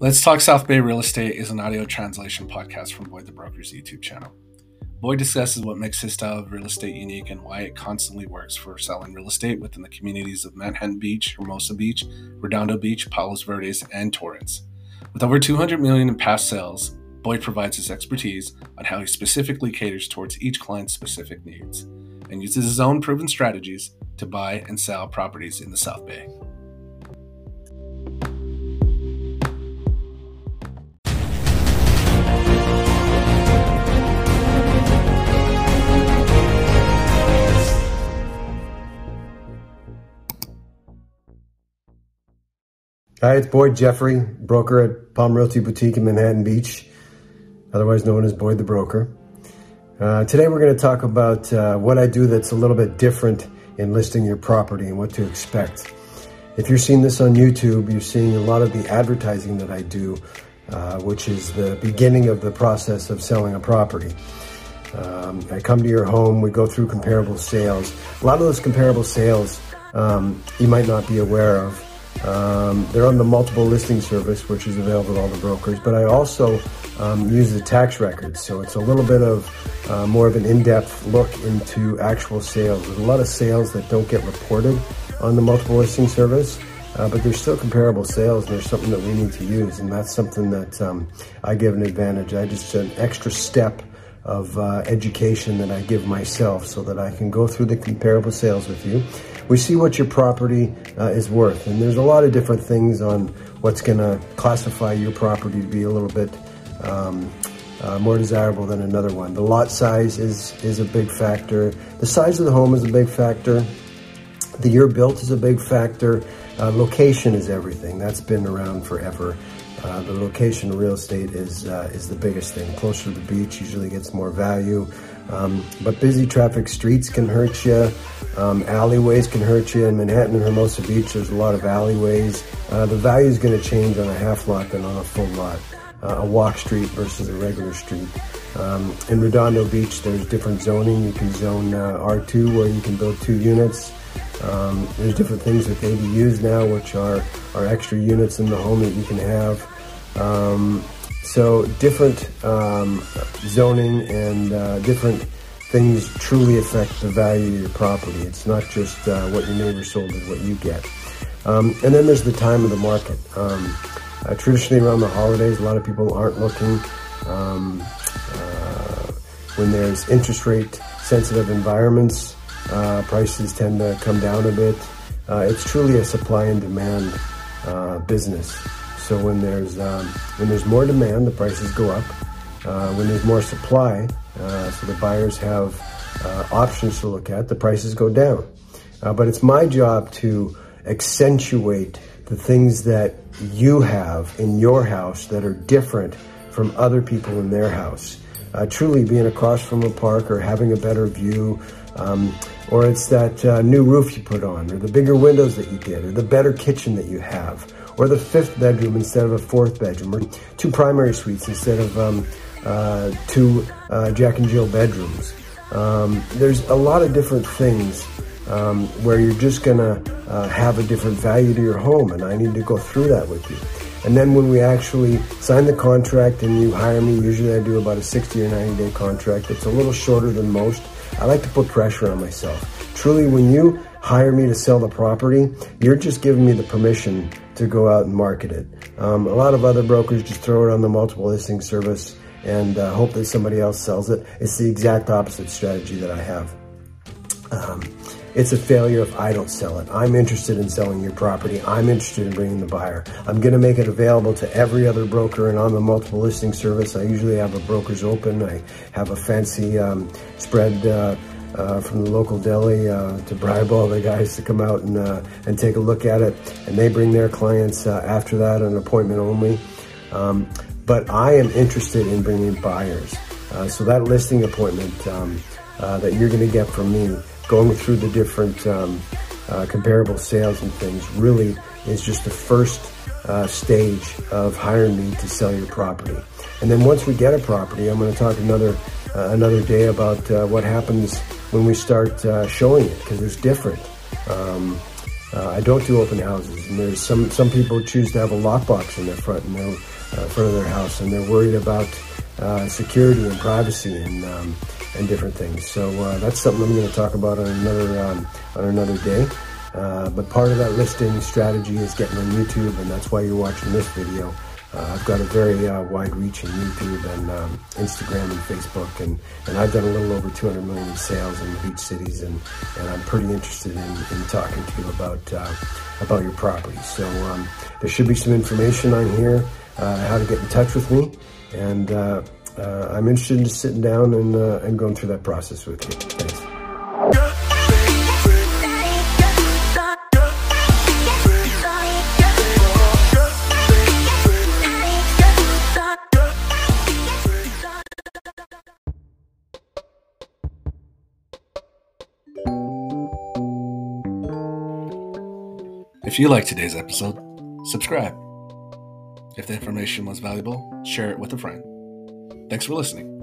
Let's Talk South Bay Real Estate is an audio translation podcast from Boyd the Broker's YouTube channel. Boyd discusses what makes his style of real estate unique and why it constantly works for selling real estate within the communities of Manhattan Beach, Hermosa Beach, Redondo Beach, Palos Verdes, and Torrance. With over 200 million in past sales, Boyd provides his expertise on how he specifically caters towards each client's specific needs and uses his own proven strategies to buy and sell properties in the South Bay. Hi, it's Boyd Jeffrey, broker at Palm Realty Boutique in Manhattan Beach, otherwise known as Boyd the Broker. Uh, today we're going to talk about uh, what I do that's a little bit different in listing your property and what to expect. If you're seeing this on YouTube, you're seeing a lot of the advertising that I do, uh, which is the beginning of the process of selling a property. Um, I come to your home, we go through comparable sales. A lot of those comparable sales um, you might not be aware of. Um, they're on the multiple listing service, which is available to all the brokers, but I also um, use the tax records. So it's a little bit of uh, more of an in-depth look into actual sales. There's a lot of sales that don't get reported on the multiple listing service, uh, but there's still comparable sales and there's something that we need to use. And that's something that um, I give an advantage. I just an extra step of uh, education that I give myself so that I can go through the comparable sales with you we see what your property uh, is worth. And there's a lot of different things on what's going to classify your property to be a little bit um, uh, more desirable than another one. The lot size is, is a big factor. The size of the home is a big factor. The year built is a big factor. Uh, location is everything. That's been around forever. Uh, the location of real estate is uh, is the biggest thing. Closer to the beach usually gets more value, um, but busy traffic streets can hurt you. Um, alleyways can hurt you. In Manhattan and Hermosa Beach, there's a lot of alleyways. Uh, the value is going to change on a half lot than on a full lot. Uh, a walk street versus a regular street. Um, in Redondo Beach, there's different zoning. You can zone uh, R2 where you can build two units. Um, there's different things with ADUs now, which are, are extra units in the home that you can have. Um, so different um, zoning and uh, different things truly affect the value of your property. It's not just uh, what your neighbor sold is what you get. Um, and then there's the time of the market. Um, uh, traditionally around the holidays, a lot of people aren't looking. Um, uh, when there's interest rate sensitive environments, uh, prices tend to come down a bit. Uh, it's truly a supply and demand uh, business. So when there's um, when there's more demand, the prices go up. Uh, when there's more supply, uh, so the buyers have uh, options to look at, the prices go down. but it's my job to accentuate the things that you have in your house that are different from other people in their house. Uh, truly being across from a park or having a better view um, or it's that uh, new roof you put on, or the bigger windows that you did, or the better kitchen that you have, or the fifth bedroom instead of a fourth bedroom, or two primary suites instead of um, uh, two uh, Jack and Jill bedrooms. Um, there's a lot of different things um, where you're just gonna uh, have a different value to your home, and I need to go through that with you. And then when we actually sign the contract and you hire me, usually I do about a 60 or 90 day contract. It's a little shorter than most I like to put pressure on myself. Truly, when you hire me to sell the property, you're just giving me the permission to go out and market it. Um, a lot of other brokers just throw it on the multiple listing service and uh, hope that somebody else sells it. It's the exact opposite strategy that I have. Um, it's a failure if I don't sell it. I'm interested in selling your property. I'm interested in bringing the buyer. I'm going to make it available to every other broker and on the multiple listing service. I usually have a brokers open. I have a fancy um, spread uh, uh, from the local deli uh, to bribe all the guys to come out and, uh, and take a look at it. And they bring their clients uh, after that, an appointment only. Um, but I am interested in bringing buyers. Uh, so that listing appointment um, that you're going to get from me going through the different um, uh, comparable sales and things really is just the first uh, stage of hiring me to sell your property. And then once we get a property, I'm going to talk another uh, another day about uh, what happens when we start uh, showing it because it's different. Um, Uh, I don't do open houses, and there's some some people choose to have a lockbox in their front in their front of their house, and they're worried about uh, security and privacy and um, and different things. So uh, that's something I'm going to talk about on another um, on another day. Uh, but part of that listing strategy is getting on YouTube, and that's why you're watching this video. Uh, I've got a very uh, wide reach in YouTube and um, Instagram and Facebook, and, and I've done a little over 200 million sales in the beach cities, and, and I'm pretty interested in, in talking to you about uh, about your property. So um, there should be some information on here how to get in touch with me, and uh, uh, I'm interested in just sitting down and and going through that process with you. Thanks. If you like today's episode, subscribe. If the information was valuable, share it with a friend. Thanks for listening.